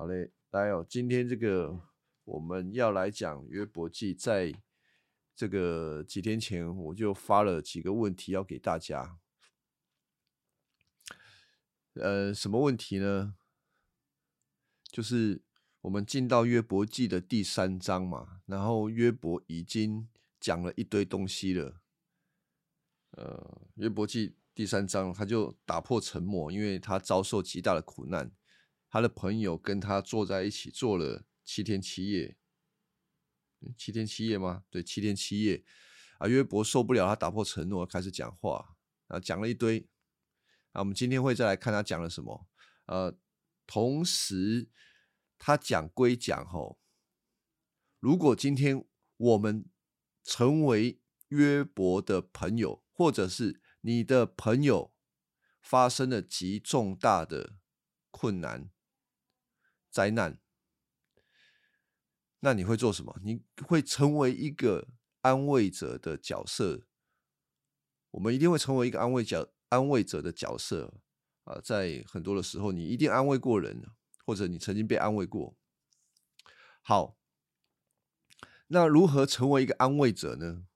好嘞，来哦，今天这个我们要来讲约伯记，在这个几天前我就发了几个问题要给大家。呃，什么问题呢？就是我们进到约伯记的第三章嘛，然后约伯已经讲了一堆东西了。呃，约伯记第三章他就打破沉默，因为他遭受极大的苦难。他的朋友跟他坐在一起坐了七天七夜，七天七夜吗？对，七天七夜。啊，约伯受不了，他打破承诺，开始讲话，啊，讲了一堆。啊，我们今天会再来看他讲了什么。呃，同时他讲归讲吼，如果今天我们成为约伯的朋友，或者是你的朋友发生了极重大的困难。灾难，那你会做什么？你会成为一个安慰者的角色。我们一定会成为一个安慰角、安慰者的角色啊！在很多的时候，你一定安慰过人，或者你曾经被安慰过。好，那如何成为一个安慰者呢？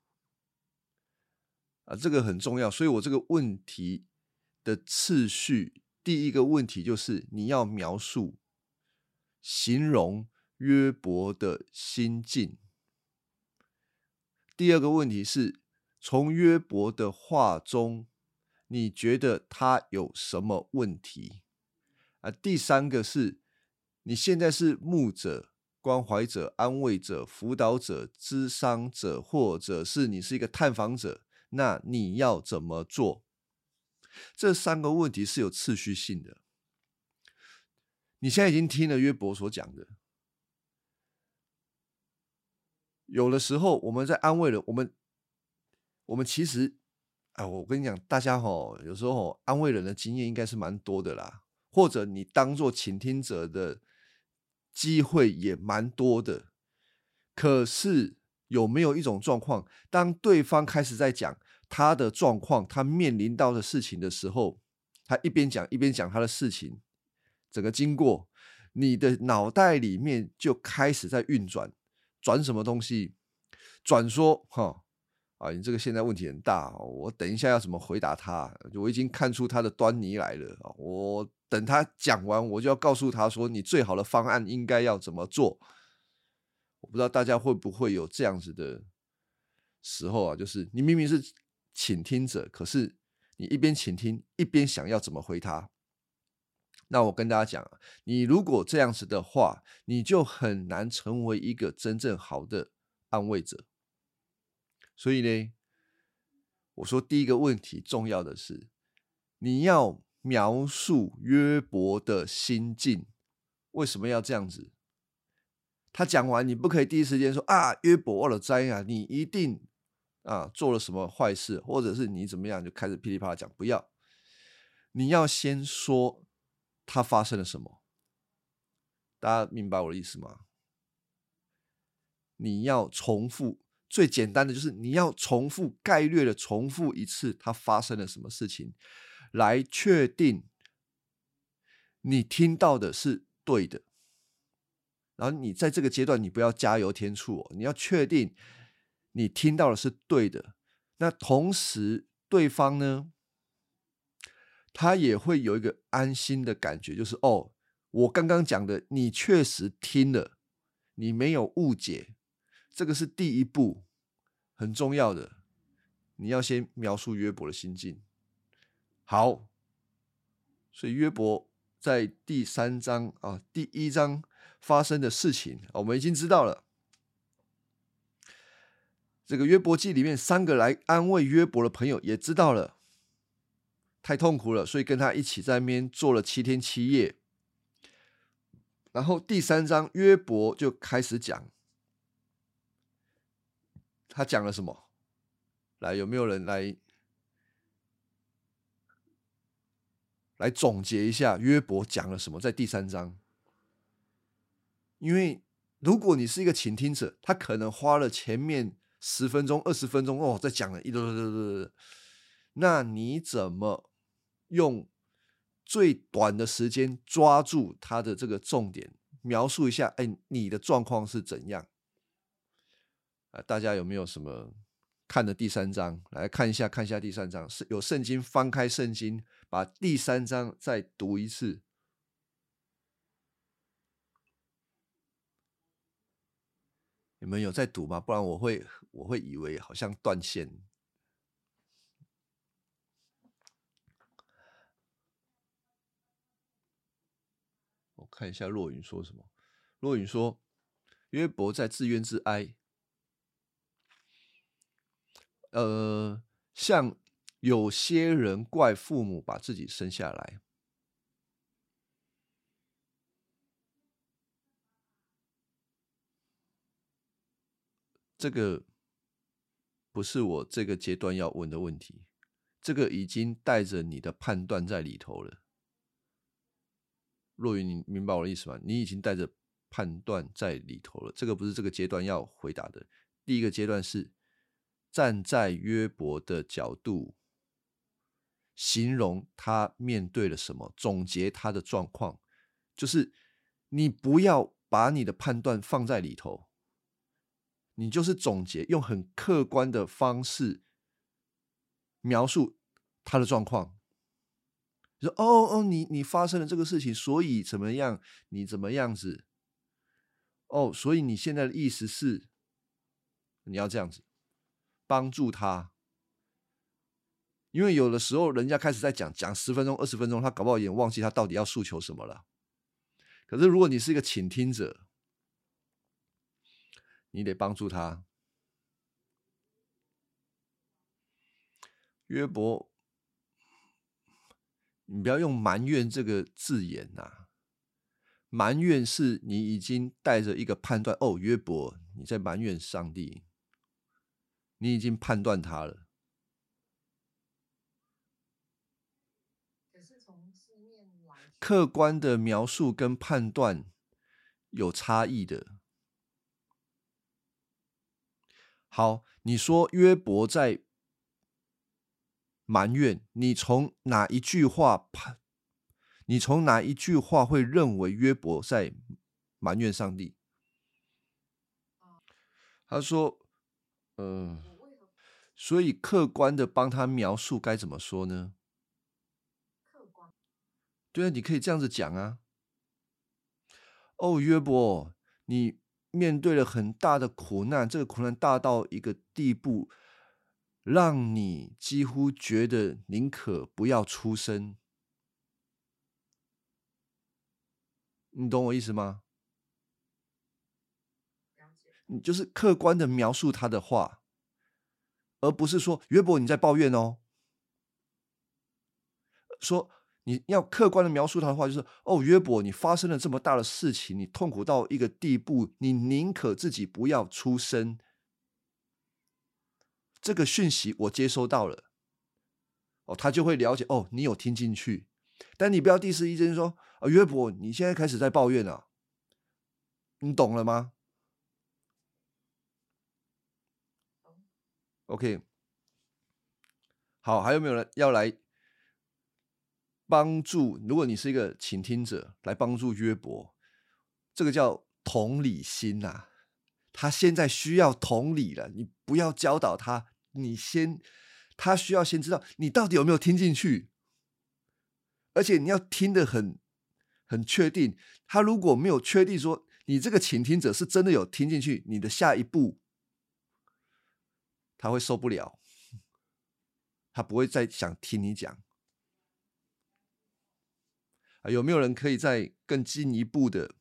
啊，这个很重要。所以我这个问题的次序，第一个问题就是你要描述。形容约伯的心境。第二个问题是，从约伯的话中，你觉得他有什么问题？啊，第三个是，你现在是牧者、关怀者、安慰者、辅导者、咨商者，或者是你是一个探访者，那你要怎么做？这三个问题是有次序性的。你现在已经听了约伯所讲的，有的时候我们在安慰人我们，我们其实，哎，我跟你讲，大家哈，有时候安慰人的经验应该是蛮多的啦，或者你当做倾听者的机会也蛮多的。可是有没有一种状况，当对方开始在讲他的状况，他面临到的事情的时候，他一边讲一边讲他的事情。整个经过，你的脑袋里面就开始在运转，转什么东西？转说哈啊，你这个现在问题很大，我等一下要怎么回答他？我已经看出他的端倪来了啊！我等他讲完，我就要告诉他说，你最好的方案应该要怎么做？我不知道大家会不会有这样子的时候啊，就是你明明是倾听者，可是你一边倾听一边想要怎么回他？那我跟大家讲，你如果这样子的话，你就很难成为一个真正好的安慰者。所以呢，我说第一个问题重要的是，你要描述约伯的心境，为什么要这样子？他讲完，你不可以第一时间说啊，约伯我了灾啊，你一定啊做了什么坏事，或者是你怎么样就开始噼里啪啦讲，不要，你要先说。他发生了什么？大家明白我的意思吗？你要重复最简单的，就是你要重复概略的重复一次，他发生了什么事情，来确定你听到的是对的。然后你在这个阶段，你不要加油添醋，哦你要确定你听到的是对的。那同时，对方呢？他也会有一个安心的感觉，就是哦，我刚刚讲的，你确实听了，你没有误解，这个是第一步，很重要的。你要先描述约伯的心境。好，所以约伯在第三章啊，第一章发生的事情，我们已经知道了。这个约伯记里面，三个来安慰约伯的朋友也知道了。太痛苦了，所以跟他一起在那边做了七天七夜。然后第三章约伯就开始讲，他讲了什么？来，有没有人来来总结一下约伯讲了什么？在第三章，因为如果你是一个倾听者，他可能花了前面十分钟、二十分钟哦，在讲了一堆堆堆堆，那你怎么？用最短的时间抓住他的这个重点，描述一下，哎，你的状况是怎样？啊，大家有没有什么看的第三章？来看一下，看一下第三章，是有圣经，翻开圣经，把第三章再读一次。你们有在读吗？不然我会我会以为好像断线。看一下若云说什么。若云说，约伯在自怨自哀，呃，像有些人怪父母把自己生下来。这个不是我这个阶段要问的问题，这个已经带着你的判断在里头了。若云，你明白我的意思吗？你已经带着判断在里头了，这个不是这个阶段要回答的。第一个阶段是站在约伯的角度，形容他面对了什么，总结他的状况，就是你不要把你的判断放在里头。你就是总结，用很客观的方式描述他的状况。说哦哦，你你发生了这个事情，所以怎么样？你怎么样子？哦，所以你现在的意思是你要这样子帮助他，因为有的时候人家开始在讲讲十分钟、二十分钟，他搞不好也忘记他到底要诉求什么了。可是如果你是一个倾听者，你得帮助他，约伯，你不要用埋怨这个字眼呐。埋怨是你已经带着一个判断，哦，约伯，你在埋怨上帝，你已经判断他了。客观的描述跟判断有差异的。好，你说约伯在埋怨，你从哪一句话判？你从哪一句话会认为约伯在埋怨上帝？他说：“呃，所以客观的帮他描述该怎么说呢？客观，对啊，你可以这样子讲啊。哦，约伯，你。”面对了很大的苦难，这个苦难大到一个地步，让你几乎觉得宁可不要出生。你懂我意思吗？你就是客观的描述他的话，而不是说约伯你在抱怨哦，说。你要客观的描述他的话，就是哦，约伯，你发生了这么大的事情，你痛苦到一个地步，你宁可自己不要出生。这个讯息我接收到了，哦，他就会了解哦，你有听进去，但你不要第四一针说啊，约伯，你现在开始在抱怨了，你懂了吗？OK，好，还有没有人要来？帮助，如果你是一个倾听者，来帮助约伯，这个叫同理心呐。他现在需要同理了，你不要教导他，你先，他需要先知道你到底有没有听进去，而且你要听得很很确定。他如果没有确定说你这个倾听者是真的有听进去，你的下一步他会受不了，他不会再想听你讲。有没有人可以再更进一步的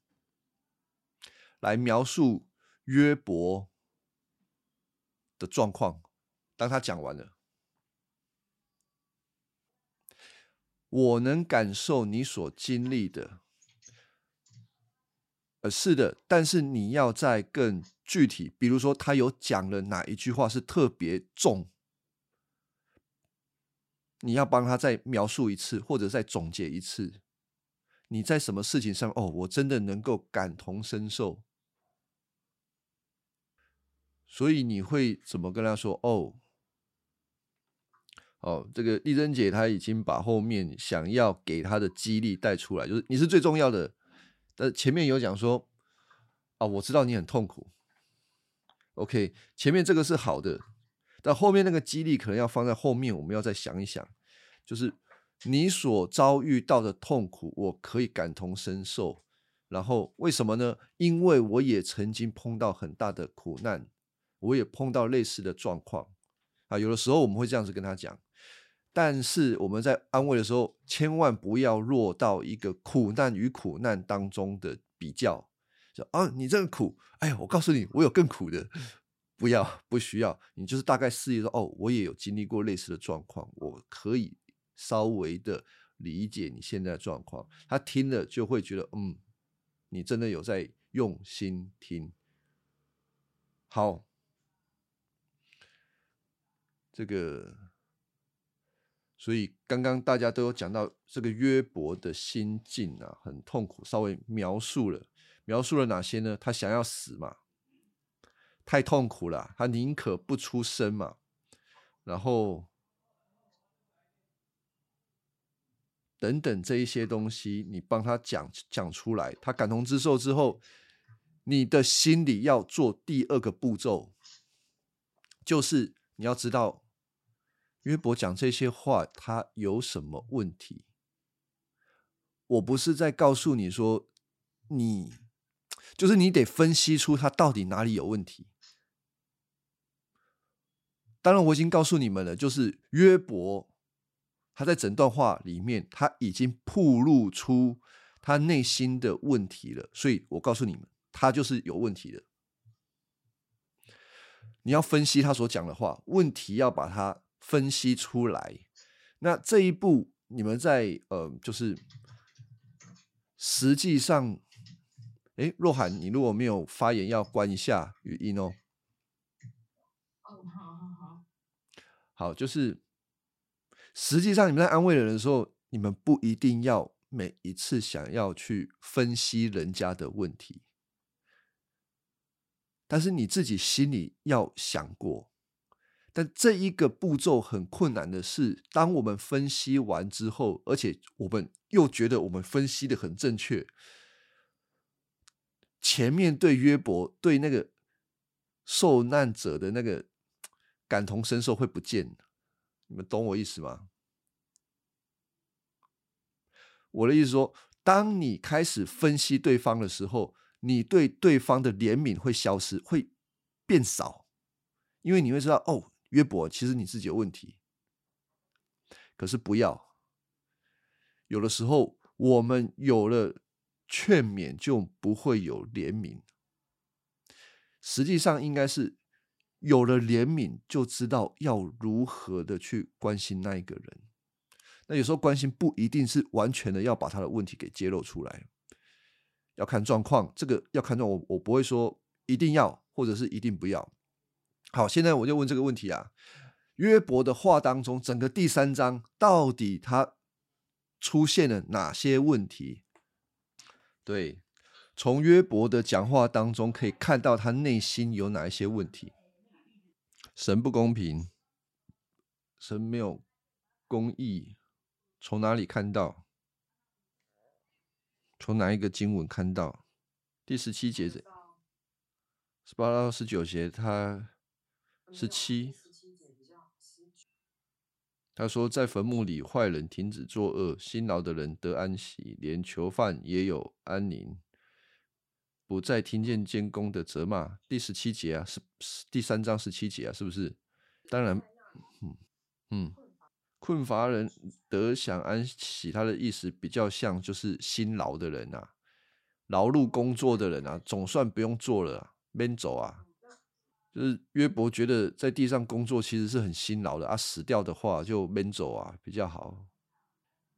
来描述约伯的状况？当他讲完了，我能感受你所经历的。呃，是的，但是你要再更具体，比如说他有讲了哪一句话是特别重，你要帮他再描述一次，或者再总结一次。你在什么事情上？哦，我真的能够感同身受，所以你会怎么跟他说？哦，哦，这个丽珍姐她已经把后面想要给他的激励带出来，就是你是最重要的，但前面有讲说啊，我知道你很痛苦。OK，前面这个是好的，但后面那个激励可能要放在后面，我们要再想一想，就是你所遭遇到的痛苦，我可以感同身受。然后为什么呢？因为我也曾经碰到很大的苦难，我也碰到类似的状况啊。有的时候我们会这样子跟他讲，但是我们在安慰的时候，千万不要落到一个苦难与苦难当中的比较。说啊，你这个苦，哎呀，我告诉你，我有更苦的。不要，不需要，你就是大概示意说，哦，我也有经历过类似的状况，我可以稍微的理解你现在的状况。他听了就会觉得，嗯。你真的有在用心听，好，这个，所以刚刚大家都有讲到这个约伯的心境啊，很痛苦，稍微描述了，描述了哪些呢？他想要死嘛，太痛苦了，他宁可不出声嘛，然后。等等，这一些东西，你帮他讲讲出来，他感同身受之后，你的心里要做第二个步骤，就是你要知道约伯讲这些话，他有什么问题？我不是在告诉你说，你就是你得分析出他到底哪里有问题。当然，我已经告诉你们了，就是约伯。他在整段话里面，他已经暴露出他内心的问题了，所以我告诉你们，他就是有问题的。你要分析他所讲的话，问题要把它分析出来。那这一步，你们在呃，就是实际上，哎，若涵，你如果没有发言，要关一下语音哦。哦，好好好，好，就是。实际上，你们在安慰人的时候，你们不一定要每一次想要去分析人家的问题，但是你自己心里要想过。但这一个步骤很困难的是，当我们分析完之后，而且我们又觉得我们分析的很正确，前面对约伯对那个受难者的那个感同身受会不见。你们懂我意思吗？我的意思说，当你开始分析对方的时候，你对对方的怜悯会消失，会变少，因为你会知道，哦，约伯，其实你自己有问题。可是不要，有的时候我们有了劝勉，就不会有怜悯。实际上应该是。有了怜悯，就知道要如何的去关心那一个人。那有时候关心不一定是完全的要把他的问题给揭露出来，要看状况。这个要看状我我不会说一定要，或者是一定不要。好，现在我就问这个问题啊：约伯的话当中，整个第三章到底他出现了哪些问题？对，从约伯的讲话当中可以看到他内心有哪一些问题。神不公平，神没有公义，从哪里看到？从哪一个经文看到？第十七节，十八到十九节，他十七。他说，在坟墓里，坏人停止作恶，辛劳的人得安息，连囚犯也有安宁。不再听见监工的责骂，第十七节啊，是第三章十七节啊，是不是？当然，嗯嗯，困乏人得享安息，他的意思比较像就是辛劳的人啊，劳碌工作的人啊，总算不用做了，边走啊。就是约伯觉得在地上工作其实是很辛劳的啊，死掉的话就闷走啊比较好。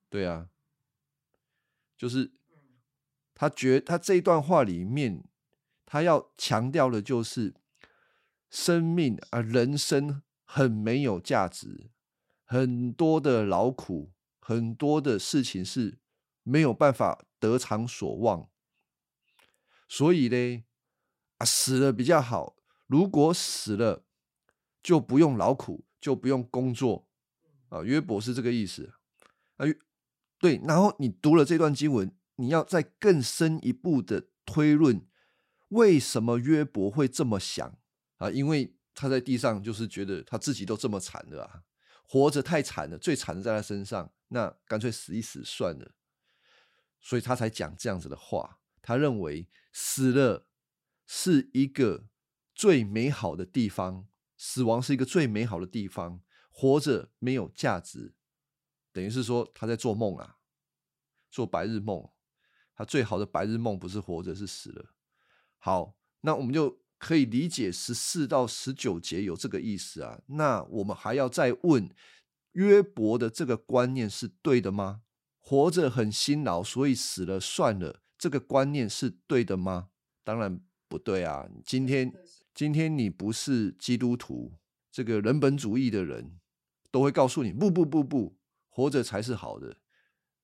对啊，就是。他觉他这一段话里面，他要强调的就是生命啊，人生很没有价值，很多的劳苦，很多的事情是没有办法得偿所望。所以呢，啊，死了比较好。如果死了，就不用劳苦，就不用工作啊。约伯是这个意思啊。对，然后你读了这段经文。你要再更深一步的推论，为什么约伯会这么想啊？因为他在地上就是觉得他自己都这么惨了啊，活着太惨了，最惨的在他身上，那干脆死一死算了，所以他才讲这样子的话。他认为死了是一个最美好的地方，死亡是一个最美好的地方，活着没有价值，等于是说他在做梦啊，做白日梦。他最好的白日梦不是活着，是死了。好，那我们就可以理解十四到十九节有这个意思啊。那我们还要再问约伯的这个观念是对的吗？活着很辛劳，所以死了算了。这个观念是对的吗？当然不对啊！今天今天你不是基督徒，这个人本主义的人都会告诉你：不不不不，活着才是好的。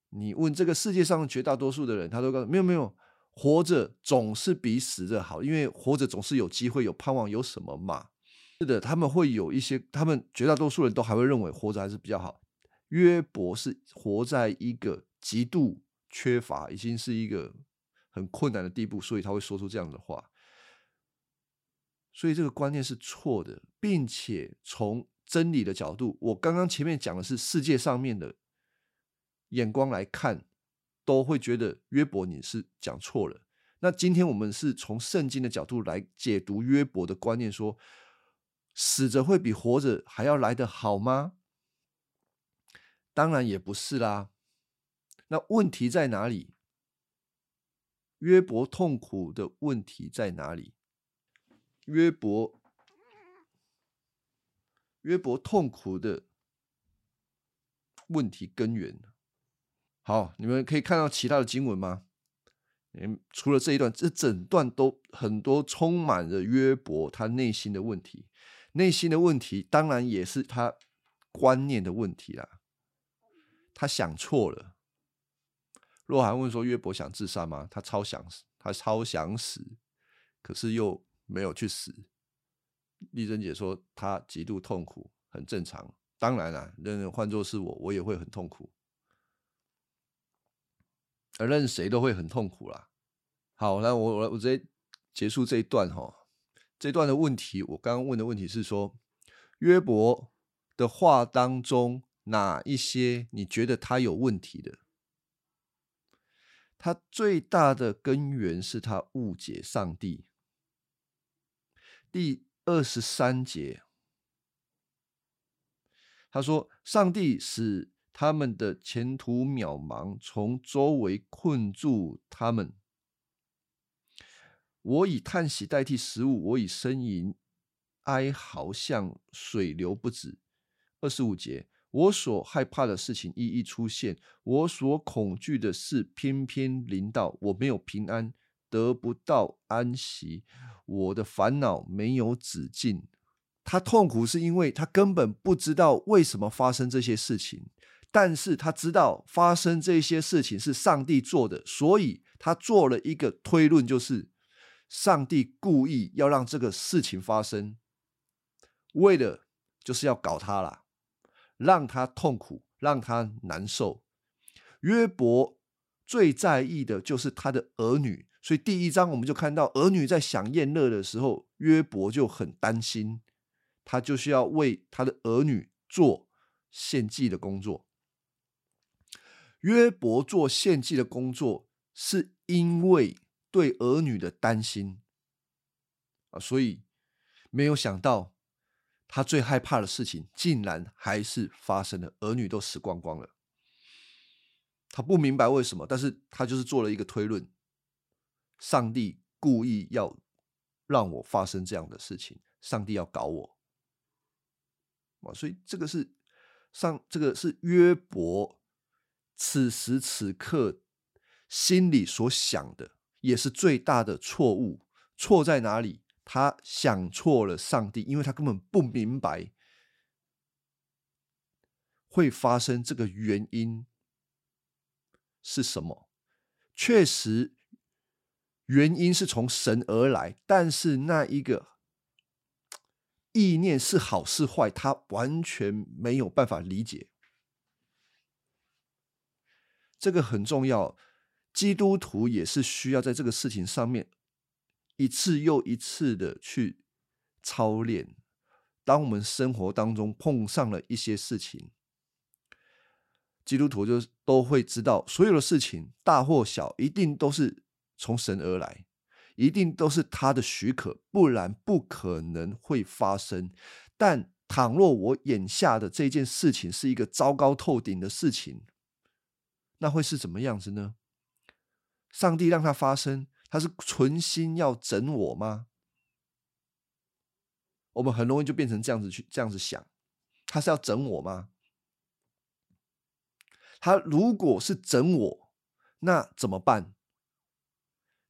你问这个世界上绝大多数的人，他都告诉没有没有，活着总是比死着好，因为活着总是有机会、有盼望、有什么嘛？是的，他们会有一些，他们绝大多数人都还会认为活着还是比较好。约伯是活在一个极度。缺乏已经是一个很困难的地步，所以他会说出这样的话。所以这个观念是错的，并且从真理的角度，我刚刚前面讲的是世界上面的眼光来看，都会觉得约伯你是讲错了。那今天我们是从圣经的角度来解读约伯的观念，说死着会比活着还要来得好吗？当然也不是啦。那问题在哪里？约伯痛苦的问题在哪里？约伯，约伯痛苦的问题根源。好，你们可以看到其他的经文吗？嗯，除了这一段，这整段都很多充满了约伯他内心的问题。内心的问题，当然也是他观念的问题啦。他想错了。若涵问说：“约伯想自杀吗？”他超想死，他超想死，可是又没有去死。丽珍姐说：“她极度痛苦，很正常。当然了，任换作是我，我也会很痛苦，而任谁都会很痛苦啦。”好，那我我我直接结束这一段哈。这段的问题，我刚刚问的问题是说，约伯的话当中哪一些你觉得他有问题的？他最大的根源是他误解上帝。第二十三节，他说：“上帝使他们的前途渺茫，从周围困住他们。我以叹息代替食物，我以呻吟哀嚎像水流不止。”二十五节。我所害怕的事情一一出现，我所恐惧的事偏偏临到，我没有平安，得不到安息，我的烦恼没有止境。他痛苦是因为他根本不知道为什么发生这些事情，但是他知道发生这些事情是上帝做的，所以他做了一个推论，就是上帝故意要让这个事情发生，为了就是要搞他啦。让他痛苦，让他难受。约伯最在意的就是他的儿女，所以第一章我们就看到儿女在享宴乐的时候，约伯就很担心，他就需要为他的儿女做献祭的工作。约伯做献祭的工作，是因为对儿女的担心啊，所以没有想到。他最害怕的事情，竟然还是发生了，儿女都死光光了。他不明白为什么，但是他就是做了一个推论：上帝故意要让我发生这样的事情，上帝要搞我。啊，所以这个是上，这个是约伯此时此刻心里所想的，也是最大的错误。错在哪里？他想错了上帝，因为他根本不明白会发生这个原因是什么。确实，原因是从神而来，但是那一个意念是好是坏，他完全没有办法理解。这个很重要。基督徒也是需要在这个事情上面一次又一次的去操练。当我们生活当中碰上了一些事情，基督徒就都会知道，所有的事情大或小，一定都是从神而来，一定都是他的许可，不然不可能会发生。但倘若我眼下的这件事情是一个糟糕透顶的事情，那会是怎么样子呢？上帝让它发生，他是存心要整我吗？我们很容易就变成这样子去这样子想，他是要整我吗？他如果是整我，那怎么办？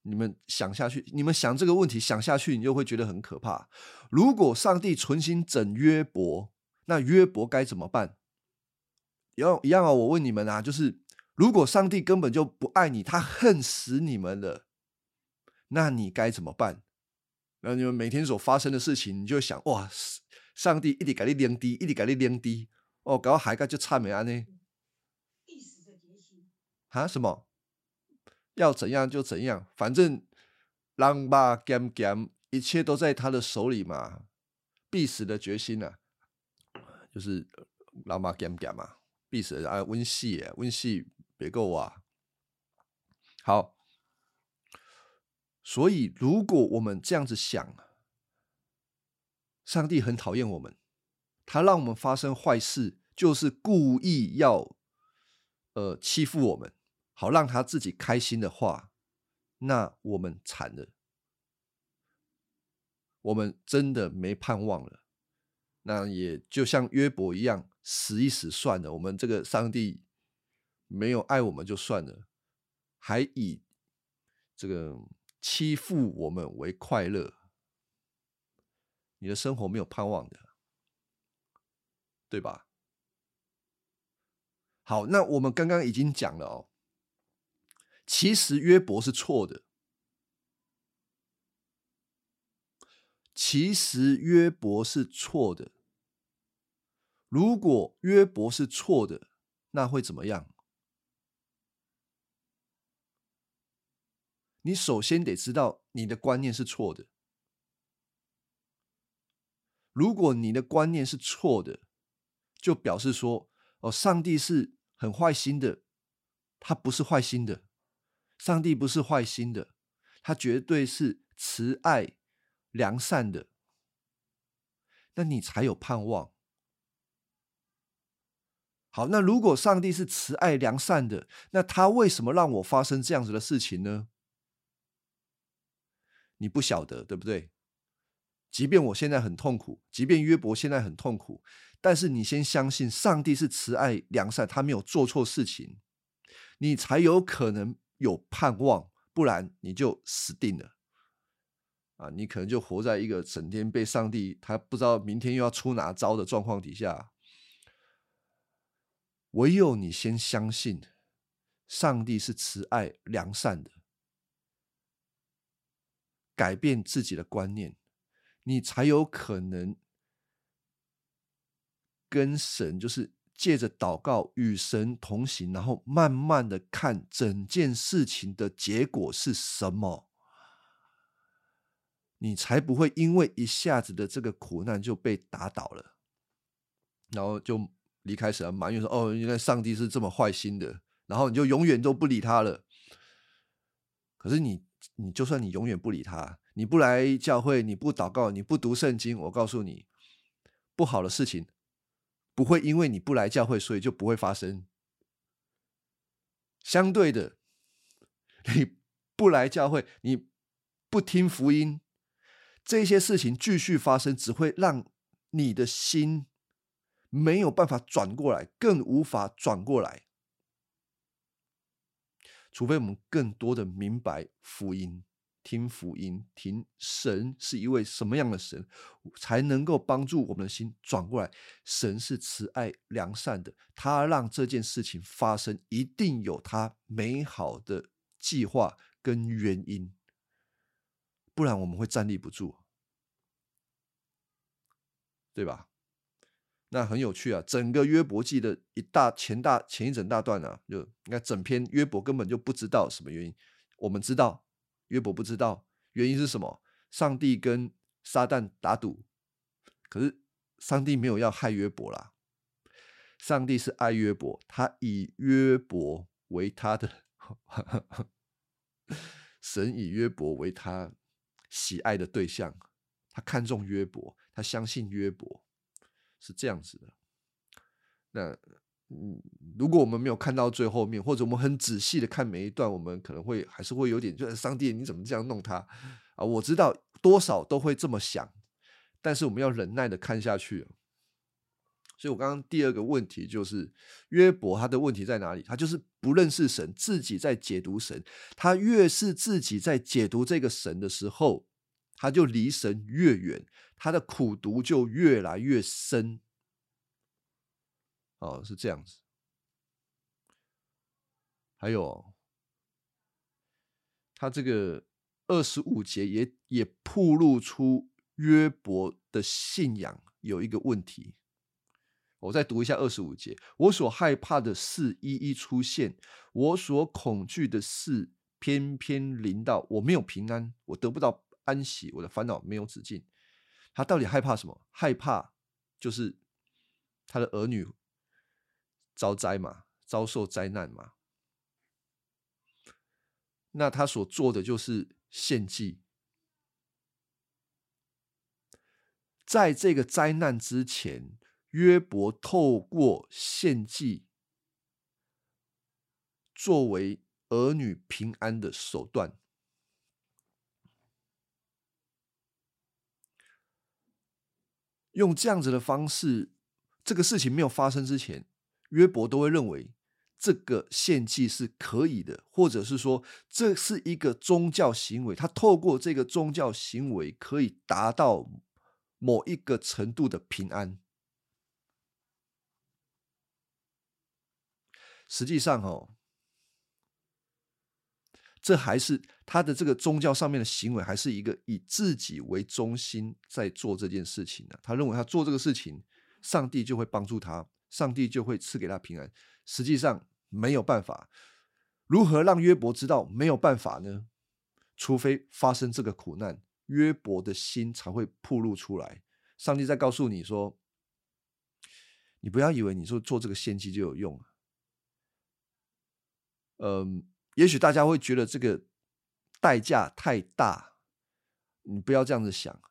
你们想下去，你们想这个问题想下去，你就会觉得很可怕。如果上帝存心整约伯，那约伯该怎么办？一样一样啊！我问你们啊，就是如果上帝根本就不爱你，他恨死你们了，那你该怎么办？然后你们每天所发生的事情，你就想哇，上帝一直给你量低，一直给你量低，哦，搞到海盖就差没安呢？啊？什么？要怎样就怎样，反正狼吧 gam gam，一切都在他的手里嘛。必死的决心啊，就是狼吧 gam gam 嘛，必死的啊，温系温系别够啊。好，所以如果我们这样子想，上帝很讨厌我们，他让我们发生坏事，就是故意要呃欺负我们。好让他自己开心的话，那我们惨了，我们真的没盼望了。那也就像约伯一样，死一死算了。我们这个上帝没有爱我们就算了，还以这个欺负我们为快乐，你的生活没有盼望的，对吧？好，那我们刚刚已经讲了哦。其实约伯是错的。其实约伯是错的。如果约伯是错的，那会怎么样？你首先得知道你的观念是错的。如果你的观念是错的，就表示说，哦，上帝是很坏心的，他不是坏心的。上帝不是坏心的，他绝对是慈爱、良善的。那你才有盼望。好，那如果上帝是慈爱、良善的，那他为什么让我发生这样子的事情呢？你不晓得，对不对？即便我现在很痛苦，即便约伯现在很痛苦，但是你先相信上帝是慈爱、良善，他没有做错事情，你才有可能。有盼望，不然你就死定了啊！你可能就活在一个整天被上帝他不知道明天又要出哪招的状况底下。唯有你先相信上帝是慈爱良善的，改变自己的观念，你才有可能跟神就是。借着祷告与神同行，然后慢慢的看整件事情的结果是什么，你才不会因为一下子的这个苦难就被打倒了，然后就离开神埋怨说：“哦，原来上帝是这么坏心的。”然后你就永远都不理他了。可是你，你就算你永远不理他，你不来教会，你不祷告，你不读圣经，我告诉你，不好的事情。不会因为你不来教会，所以就不会发生。相对的，你不来教会，你不听福音，这些事情继续发生，只会让你的心没有办法转过来，更无法转过来。除非我们更多的明白福音。听福音，听神是一位什么样的神，才能够帮助我们的心转过来？神是慈爱良善的，他让这件事情发生，一定有他美好的计划跟原因，不然我们会站立不住，对吧？那很有趣啊，整个约伯记的一大前大前一整大段啊，就你看整篇约伯根本就不知道什么原因，我们知道约伯不知道原因是什么，上帝跟撒旦打赌，可是上帝没有要害约伯啦，上帝是爱约伯，他以约伯为他的，神以约伯为他喜爱的对象，他看重约伯，他相信约伯。是这样子的，那嗯，如果我们没有看到最后面，或者我们很仔细的看每一段，我们可能会还是会有点，就是上帝你怎么这样弄他啊？我知道多少都会这么想，但是我们要忍耐的看下去。所以我刚刚第二个问题就是约伯他的问题在哪里？他就是不认识神，自己在解读神。他越是自己在解读这个神的时候，他就离神越远。他的苦读就越来越深，哦，是这样子。还有，他这个二十五节也也铺露出约伯的信仰有一个问题。我再读一下二十五节：我所害怕的事一一出现，我所恐惧的事偏偏临到，我没有平安，我得不到安息，我的烦恼没有止境。他到底害怕什么？害怕就是他的儿女遭灾嘛，遭受灾难嘛。那他所做的就是献祭。在这个灾难之前，约伯透过献祭作为儿女平安的手段。用这样子的方式，这个事情没有发生之前，约伯都会认为这个献祭是可以的，或者是说这是一个宗教行为，他透过这个宗教行为可以达到某一个程度的平安。实际上，哦。这还是他的这个宗教上面的行为，还是一个以自己为中心在做这件事情呢？他认为他做这个事情，上帝就会帮助他，上帝就会赐给他平安。实际上没有办法。如何让约伯知道没有办法呢？除非发生这个苦难，约伯的心才会暴露出来。上帝在告诉你说：“你不要以为你说做这个献祭就有用。”嗯。也许大家会觉得这个代价太大，你不要这样子想。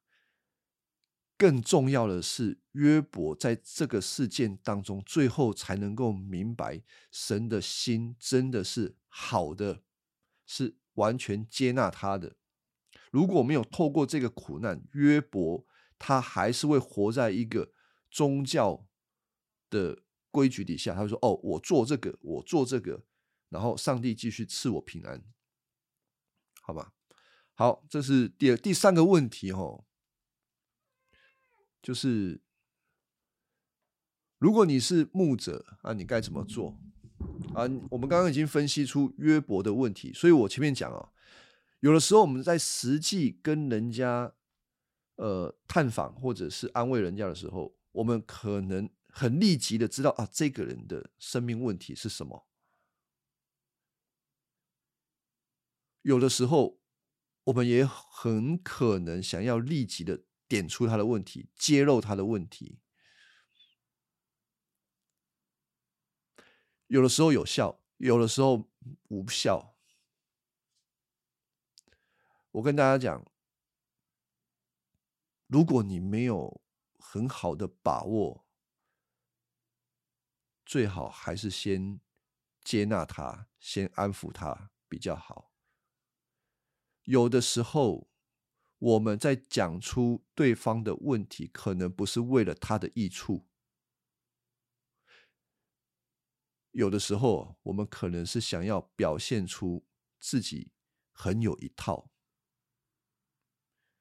更重要的是，约伯在这个事件当中，最后才能够明白神的心真的是好的，是完全接纳他的。如果没有透过这个苦难，约伯他还是会活在一个宗教的规矩底下。他会说：“哦，我做这个，我做这个。”然后上帝继续赐我平安，好吧？好，这是第、第三个问题哦，就是如果你是牧者啊，你该怎么做啊？我们刚刚已经分析出约伯的问题，所以我前面讲啊，有的时候我们在实际跟人家呃探访或者是安慰人家的时候，我们可能很立即的知道啊，这个人的生命问题是什么。有的时候，我们也很可能想要立即的点出他的问题，揭露他的问题。有的时候有效，有的时候无效。我跟大家讲，如果你没有很好的把握，最好还是先接纳他，先安抚他比较好。有的时候，我们在讲出对方的问题，可能不是为了他的益处。有的时候，我们可能是想要表现出自己很有一套。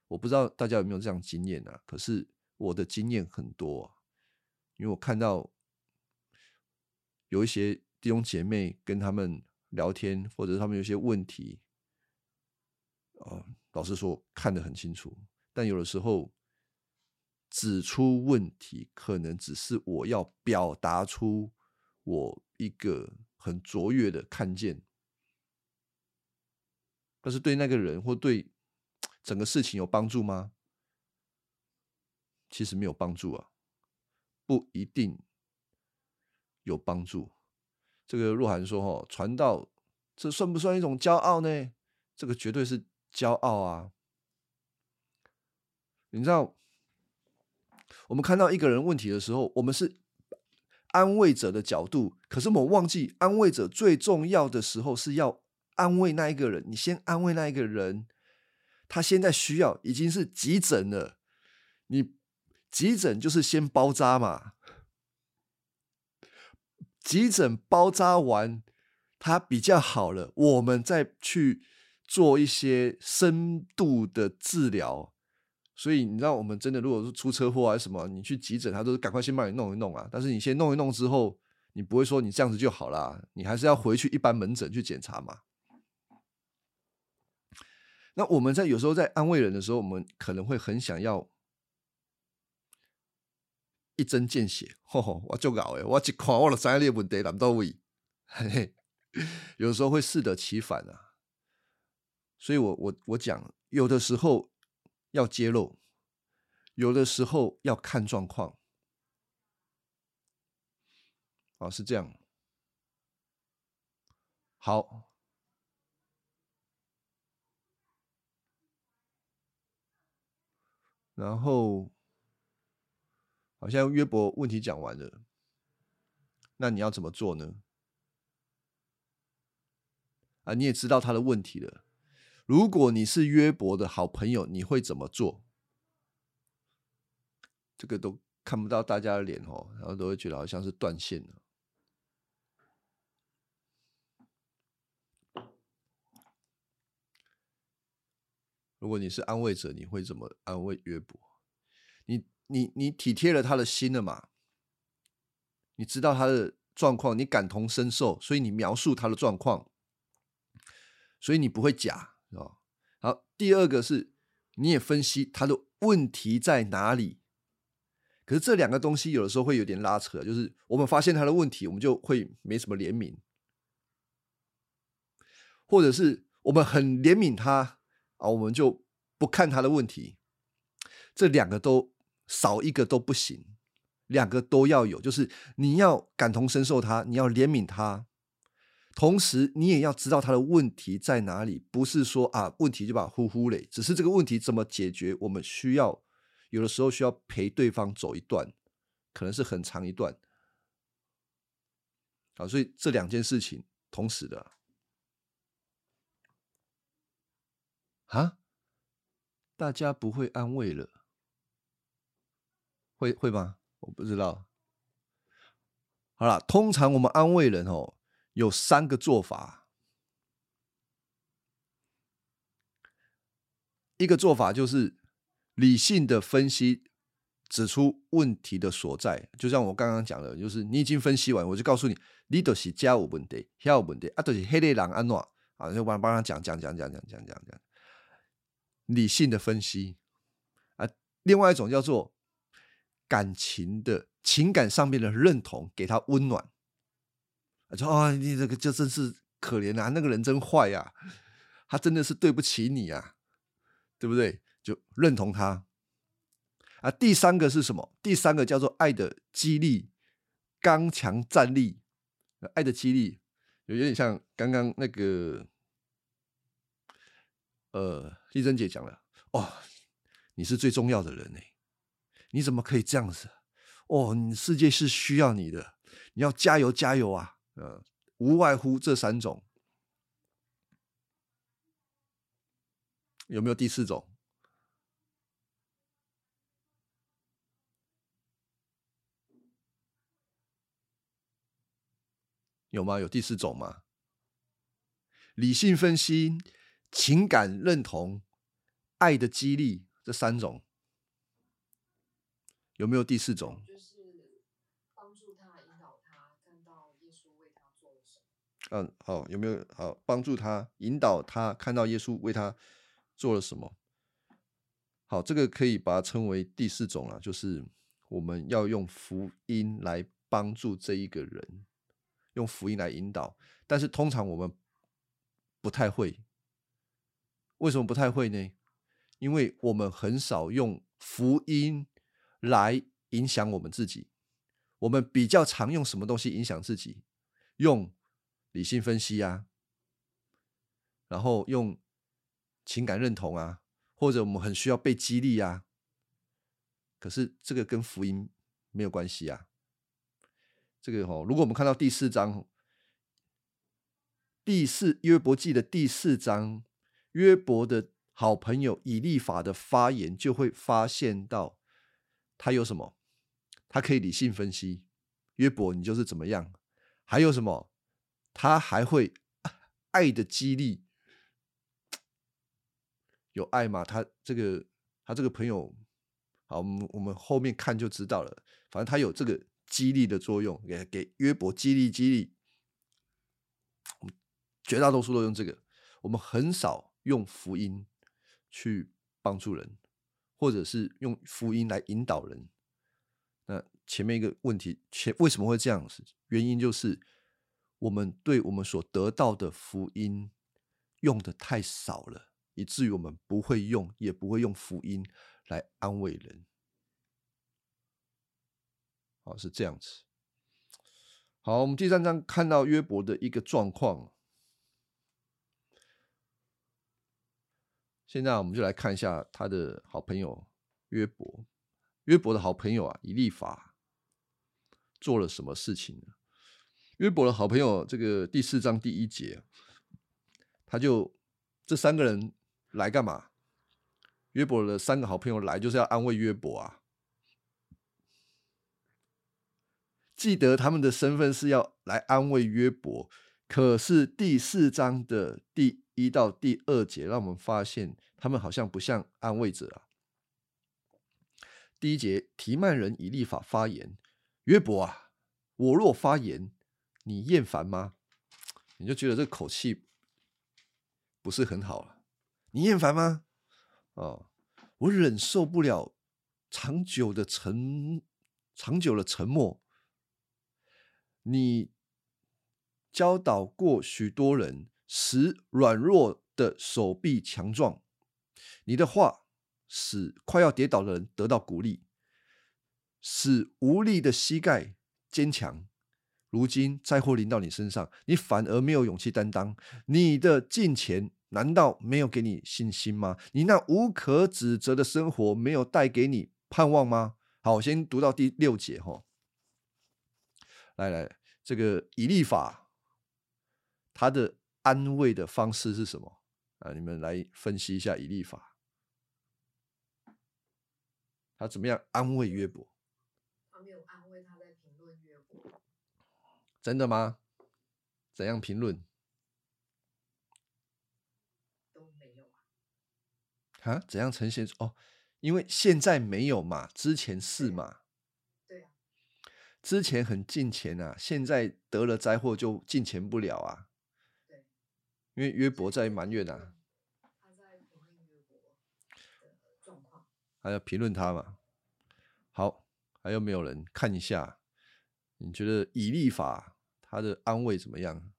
我不知道大家有没有这样经验啊？可是我的经验很多，因为我看到有一些弟兄姐妹跟他们聊天，或者他们有些问题。啊，老实说看得很清楚，但有的时候指出问题，可能只是我要表达出我一个很卓越的看见，但是对那个人或对整个事情有帮助吗？其实没有帮助啊，不一定有帮助。这个若涵说：“哦，传道这算不算一种骄傲呢？这个绝对是骄傲啊！你知道，我们看到一个人问题的时候，我们是安慰者的角度，可是我们忘记，安慰者最重要的时候是要安慰那一个人。你先安慰那一个人，他现在需要已经是急诊了，你急诊就是先包扎嘛。”急诊包扎完，他比较好了，我们再去做一些深度的治疗。所以你知道，我们真的如果是出车祸还是什么，你去急诊，他都是赶快先帮你弄一弄啊。但是你先弄一弄之后，你不会说你这样子就好了，你还是要回去一般门诊去检查嘛。那我们在有时候在安慰人的时候，我们可能会很想要。一针见血，吼吼，我就搞哎，我一看我就知你的问题难到位，嘿嘿，有时候会适得其反啊。所以我我我讲，有的时候要揭露，有的时候要看状况，啊，是这样。好，然后。好像约伯问题讲完了，那你要怎么做呢？啊，你也知道他的问题了。如果你是约伯的好朋友，你会怎么做？这个都看不到大家的脸哦，然后都会觉得好像是断线了。如果你是安慰者，你会怎么安慰约伯？你？你你体贴了他的心了嘛？你知道他的状况，你感同身受，所以你描述他的状况，所以你不会假啊。好，第二个是你也分析他的问题在哪里。可是这两个东西有的时候会有点拉扯，就是我们发现他的问题，我们就会没什么怜悯，或者是我们很怜悯他啊，我们就不看他的问题。这两个都。少一个都不行，两个都要有。就是你要感同身受他，你要怜悯他，同时你也要知道他的问题在哪里。不是说啊，问题就把呼呼嘞，只是这个问题怎么解决，我们需要有的时候需要陪对方走一段，可能是很长一段。啊，所以这两件事情同时的啊，大家不会安慰了。会会吗？我不知道。好了，通常我们安慰人哦，有三个做法。一个做法就是理性的分析，指出问题的所在。就像我刚刚讲的，就是你已经分析完，我就告诉你，你都是家有问题，下有问题啊，都是黑的人安诺啊，就帮帮他讲讲讲讲讲讲讲讲。理性的分析啊，另外一种叫做。感情的情感上面的认同，给他温暖。说啊，你这个就真是可怜啊，那个人真坏呀，他真的是对不起你啊，对不对？就认同他。啊，第三个是什么？第三个叫做爱的激励，刚强站立。爱的激励有点像刚刚那个，呃，丽珍姐讲了，哦，你是最重要的人呢。你怎么可以这样子？哦，你世界是需要你的，你要加油加油啊！呃，无外乎这三种，有没有第四种？有吗？有第四种吗？理性分析、情感认同、爱的激励，这三种。有没有第四种？就是帮助他引导他看到耶稣为他做了嗯，好，有没有好帮助他引导他看到耶稣为他做了什么？好，这个可以把它称为第四种了，就是我们要用福音来帮助这一个人，用福音来引导。但是通常我们不太会，为什么不太会呢？因为我们很少用福音来影响我们自己，我们比较常用什么东西影响自己？用理性分析啊，然后用情感认同啊，或者我们很需要被激励啊。可是这个跟福音没有关系啊。这个哦，如果我们看到第四章，第四约伯记的第四章，约伯的好朋友以利法的发言，就会发现到他有什么？他可以理性分析，约伯你就是怎么样？还有什么？他还会爱的激励，有爱吗？他这个，他这个朋友，好，我们我们后面看就知道了。反正他有这个激励的作用，给给约伯激励激励。绝大多数都用这个，我们很少用福音去帮助人，或者是用福音来引导人。那前面一个问题，前为什么会这样子？原因就是我们对我们所得到的福音用的太少了，以至于我们不会用，也不会用福音来安慰人。好，是这样子。好，我们第三章看到约伯的一个状况。现在我们就来看一下他的好朋友约伯。约伯的好朋友啊，以利法做了什么事情呢？约伯的好朋友，这个第四章第一节，他就这三个人来干嘛？约伯的三个好朋友来就是要安慰约伯啊。记得他们的身份是要来安慰约伯，可是第四章的第一到第二节，让我们发现他们好像不像安慰者啊。第一节，提曼人以立法发言：“约伯啊，我若发言，你厌烦吗？你就觉得这口气不是很好了。你厌烦吗？哦，我忍受不了长久的沉，长久的沉默。你教导过许多人，使软弱的手臂强壮。你的话。”使快要跌倒的人得到鼓励，使无力的膝盖坚强。如今灾祸临到你身上，你反而没有勇气担当。你的金钱难道没有给你信心吗？你那无可指责的生活没有带给你盼望吗？好，我先读到第六节哈。来来，这个以利法，他的安慰的方式是什么啊？你们来分析一下以利法。他怎么样安慰约伯？他没有安慰，他在评论约伯。真的吗？怎样评论？都没有啊。啊？怎样呈现？哦，因为现在没有嘛，之前是嘛。对啊。之前很进钱啊，现在得了灾祸就进钱不了啊。对。因为约伯在埋怨啊。他在还要评论他嘛？好，还有没有人看一下？你觉得以利法他的安慰怎么样？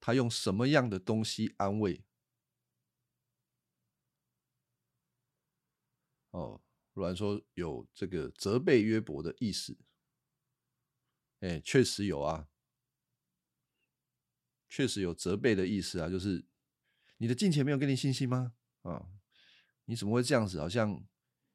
他用什么样的东西安慰？哦，如然说有这个责备约伯的意思。哎，确实有啊，确实有责备的意思啊，就是。你的金钱没有给你信心吗？啊，你怎么会这样子？好像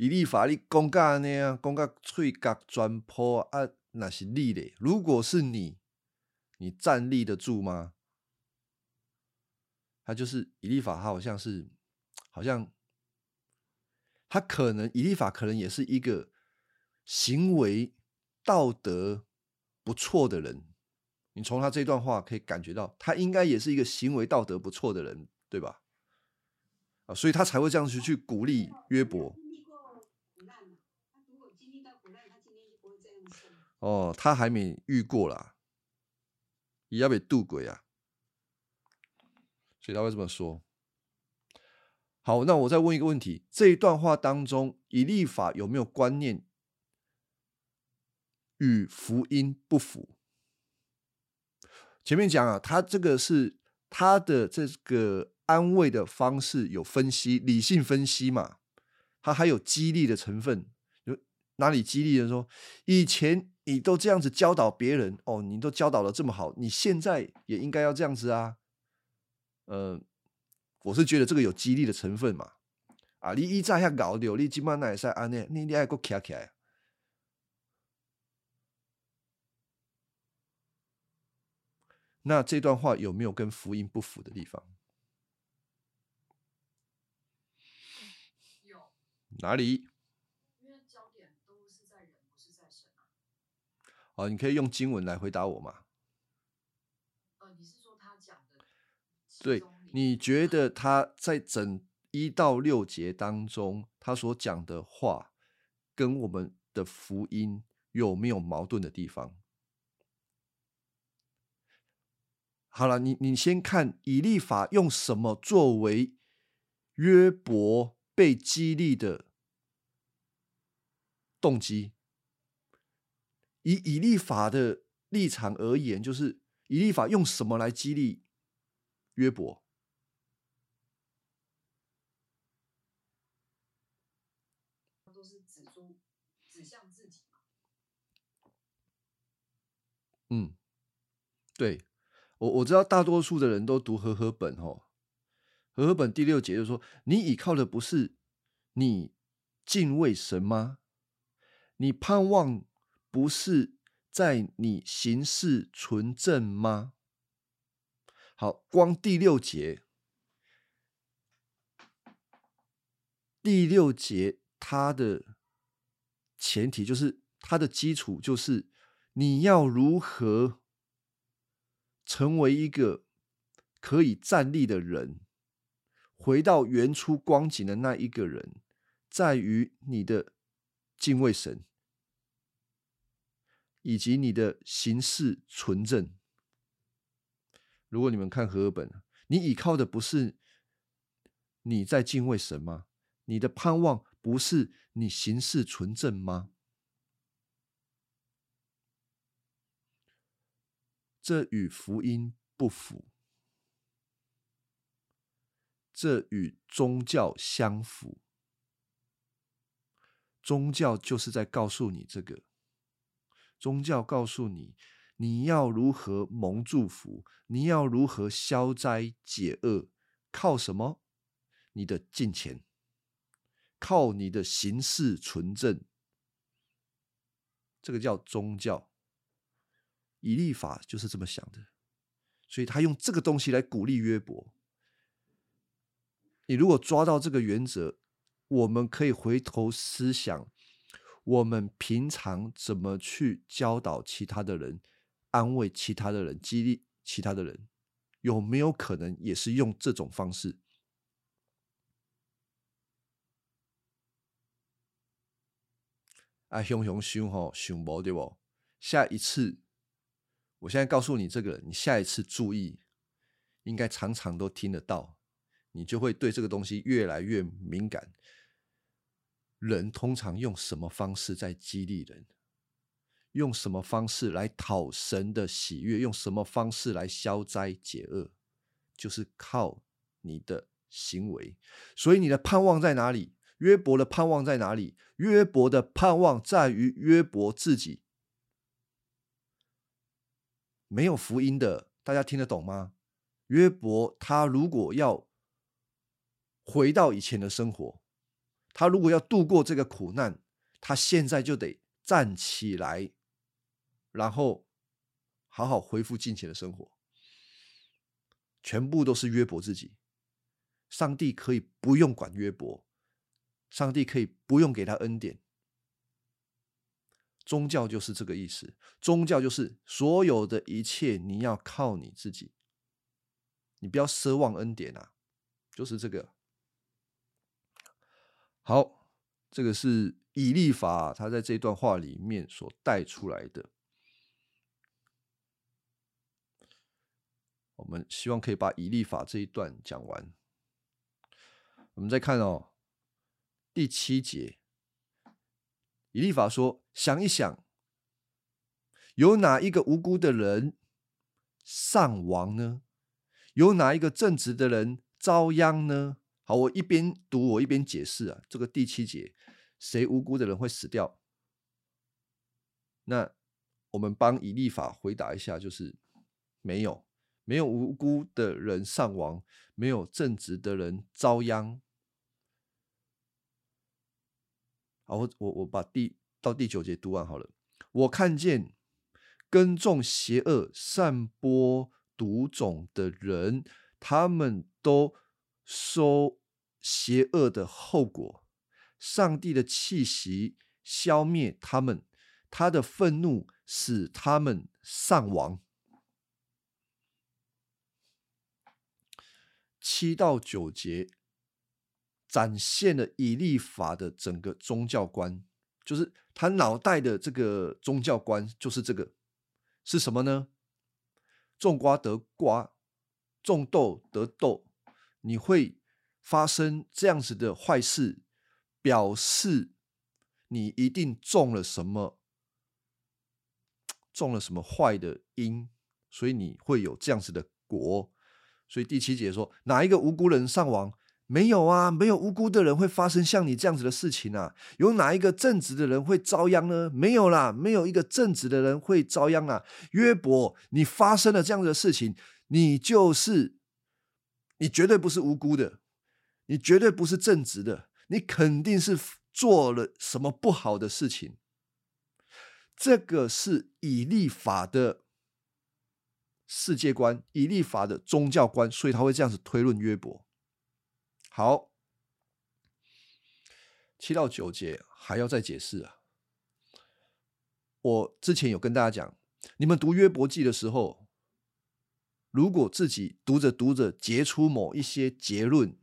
以立法你讲甲安尼啊，讲甲喙角全破啊，那是你咧。如果是你，你站立得住吗？他就是以利法，他好像是好像他可能以利法可能也是一个行为道德不错的人。你从他这段话可以感觉到，他应该也是一个行为道德不错的人，对吧？啊，所以他才会这样去去鼓励约伯。哦，他还没遇过啦，也要被渡过啊，所以他会这么说。好，那我再问一个问题：这一段话当中，以立法有没有观念与福音不符？前面讲啊，他这个是他的这个安慰的方式有分析，理性分析嘛，他还有激励的成分。有哪里激励的说，以前你都这样子教导别人哦，你都教导的这么好，你现在也应该要这样子啊。呃，我是觉得这个有激励的成分嘛。啊，你一再遐搞掉，你今晚那也是安内，你你爱个卡起来。那这段话有没有跟福音不符的地方？有哪里？因为焦点都是在人，不是在神啊。好，你可以用经文来回答我嘛？呃，你是说他讲的对，你觉得他在整一到六节当中，他所讲的话，跟我们的福音有没有矛盾的地方？好了，你你先看以利法用什么作为约伯被激励的动机？以以利法的立场而言，就是以利法用什么来激励约伯？都是指出指向自己嘛。嗯，对我我知道大多数的人都读和合本哦，和合本第六节就说：你倚靠的不是你敬畏神吗？你盼望不是在你行事纯正吗？好，光第六节，第六节它的前提就是它的基础就是你要如何成为一个可以站立的人，回到原初光景的那一个人，在于你的敬畏神，以及你的行事纯正。如果你们看和合本，你倚靠的不是你在敬畏神吗？你的盼望不是你行事纯正吗？这与福音不符，这与宗教相符。宗教就是在告诉你这个，宗教告诉你你要如何蒙祝福，你要如何消灾解厄，靠什么？你的金钱，靠你的行事纯正，这个叫宗教。以立法就是这么想的，所以他用这个东西来鼓励约伯。你如果抓到这个原则，我们可以回头思想，我们平常怎么去教导其他的人、安慰其他的人、激励其他的人，有没有可能也是用这种方式？啊，熊熊熊吼，熊无对不？下一次，我现在告诉你这个，你下一次注意，应该常常都听得到，你就会对这个东西越来越敏感。人通常用什么方式在激励人？用什么方式来讨神的喜悦？用什么方式来消灾解厄？就是靠你的行为。所以你的盼望在哪里？约伯的盼望在哪里？约伯的盼望在于约伯自己。没有福音的，大家听得懂吗？约伯他如果要回到以前的生活，他如果要度过这个苦难，他现在就得站起来，然后好好恢复金钱的生活。全部都是约伯自己，上帝可以不用管约伯，上帝可以不用给他恩典。宗教就是这个意思，宗教就是所有的一切你要靠你自己，你不要奢望恩典啊，就是这个。好，这个是以利法他在这段话里面所带出来的。我们希望可以把以利法这一段讲完。我们再看哦，第七节，以利法说：“想一想，有哪一个无辜的人丧亡呢？有哪一个正直的人遭殃呢？”好，我一边读，我一边解释啊。这个第七节，谁无辜的人会死掉？那我们帮以利法回答一下，就是没有。没有无辜的人伤亡，没有正直的人遭殃。好，我我我把第到第九节读完好了。我看见耕种邪恶、散播毒种的人，他们都收邪恶的后果。上帝的气息消灭他们，他的愤怒使他们丧亡。七到九节展现了以利法的整个宗教观，就是他脑袋的这个宗教观，就是这个是什么呢？种瓜得瓜，种豆得豆。你会发生这样子的坏事，表示你一定中了什么，中了什么坏的因，所以你会有这样子的果。所以第七节说，哪一个无辜人丧亡？没有啊，没有无辜的人会发生像你这样子的事情啊。有哪一个正直的人会遭殃呢？没有啦，没有一个正直的人会遭殃啊。约伯，你发生了这样子的事情，你就是你绝对不是无辜的，你绝对不是正直的，你肯定是做了什么不好的事情。这个是以立法的。世界观、以立法的宗教观，所以他会这样子推论约伯。好，七到九节还要再解释啊。我之前有跟大家讲，你们读约伯记的时候，如果自己读着读着结出某一些结论，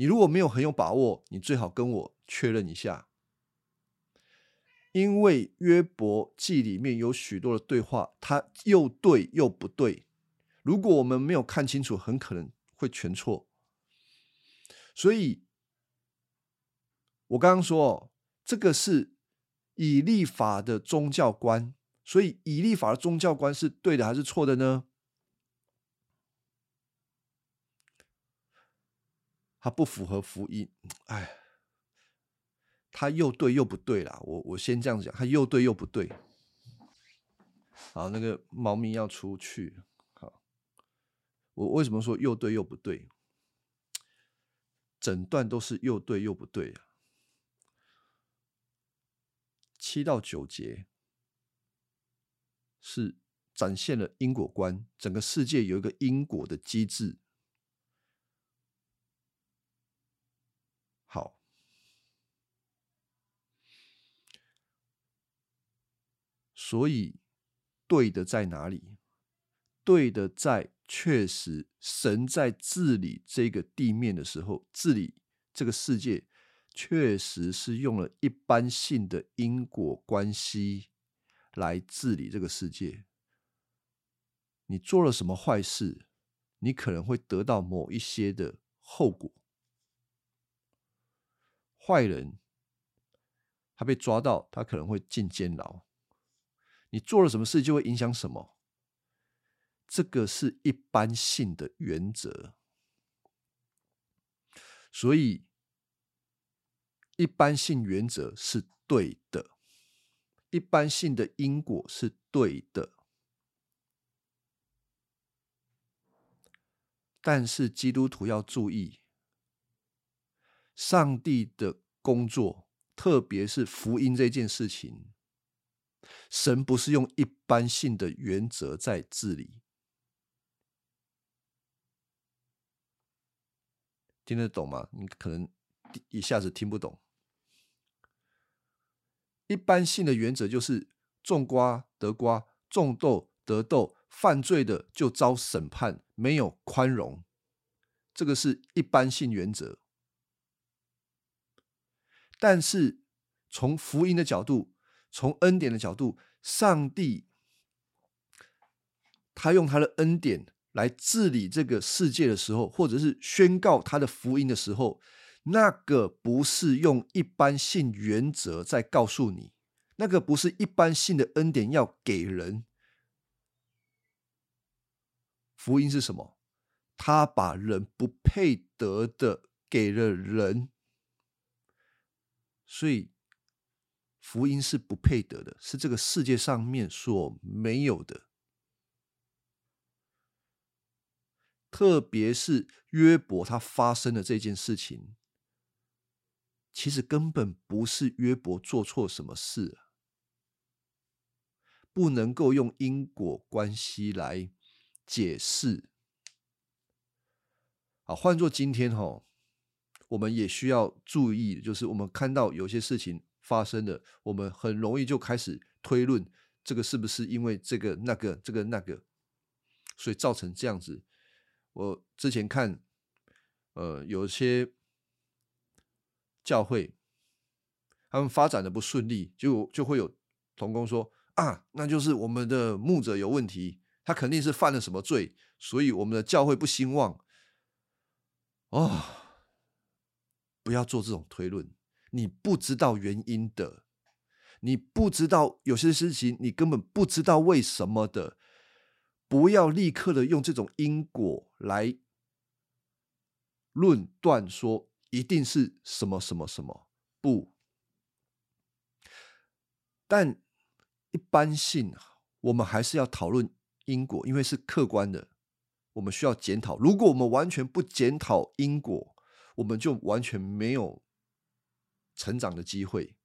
你如果没有很有把握，你最好跟我确认一下。因为约伯记里面有许多的对话，它又对又不对。如果我们没有看清楚，很可能会全错。所以，我刚刚说，这个是以立法的宗教观。所以，以立法的宗教观是对的还是错的呢？它不符合福音。哎。他又对又不对啦，我我先这样讲，他又对又不对。好，那个猫咪要出去。好，我为什么说又对又不对？整段都是又对又不对啊。七到九节是展现了因果观，整个世界有一个因果的机制。好。所以，对的在哪里？对的在确实，神在治理这个地面的时候，治理这个世界，确实是用了一般性的因果关系来治理这个世界。你做了什么坏事，你可能会得到某一些的后果。坏人，他被抓到，他可能会进监牢。你做了什么事就会影响什么，这个是一般性的原则，所以一般性原则是对的，一般性的因果是对的，但是基督徒要注意，上帝的工作，特别是福音这件事情。神不是用一般性的原则在治理，听得懂吗？你可能一下子听不懂。一般性的原则就是种瓜得瓜，种豆得豆，犯罪的就遭审判，没有宽容。这个是一般性原则。但是从福音的角度，从恩典的角度，上帝他用他的恩典来治理这个世界的时候，或者是宣告他的福音的时候，那个不是用一般性原则在告诉你，那个不是一般性的恩典要给人。福音是什么？他把人不配得的给了人。所以，福音是不配得的，是这个世界上面所没有的。特别是约伯他发生的这件事情，其实根本不是约伯做错什么事，不能够用因果关系来解释。啊，换做今天哈。我们也需要注意，就是我们看到有些事情发生的，我们很容易就开始推论，这个是不是因为这个那个这个那个，所以造成这样子。我之前看，呃，有些教会他们发展的不顺利，就就会有同工说啊，那就是我们的牧者有问题，他肯定是犯了什么罪，所以我们的教会不兴旺。哦。不要做这种推论，你不知道原因的，你不知道有些事情，你根本不知道为什么的，不要立刻的用这种因果来论断说一定是什么什么什么不。但一般性，我们还是要讨论因果，因为是客观的，我们需要检讨。如果我们完全不检讨因果，我们就完全没有成长的机会。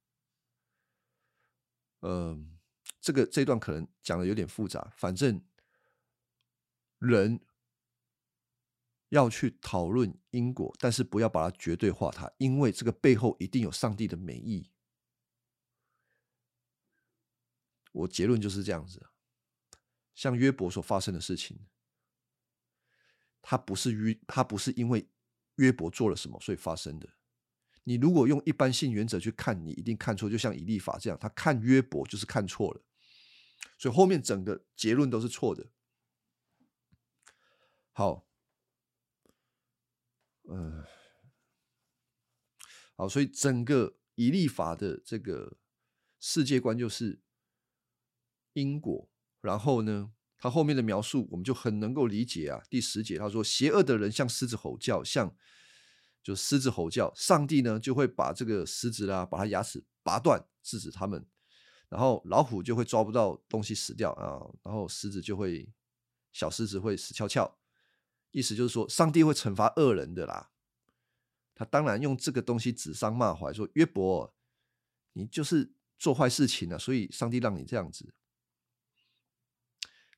嗯，这个这段可能讲的有点复杂，反正人要去讨论因果，但是不要把它绝对化，它因为这个背后一定有上帝的美意。我结论就是这样子，像约伯所发生的事情，他不是约，他不是因为。约伯做了什么，所以发生的？你如果用一般性原则去看，你一定看错。就像以利法这样，他看约伯就是看错了，所以后面整个结论都是错的。好，嗯，好，所以整个以利法的这个世界观就是因果，然后呢？他后面的描述，我们就很能够理解啊。第十节他说：“邪恶的人像狮子吼叫，像就狮子吼叫，上帝呢就会把这个狮子啦，把它牙齿拔断，制止他们。然后老虎就会抓不到东西死掉啊，然后狮子就会小狮子会死翘翘。意思就是说，上帝会惩罚恶人的啦。他当然用这个东西指桑骂槐，说约伯，你就是做坏事情了，所以上帝让你这样子。”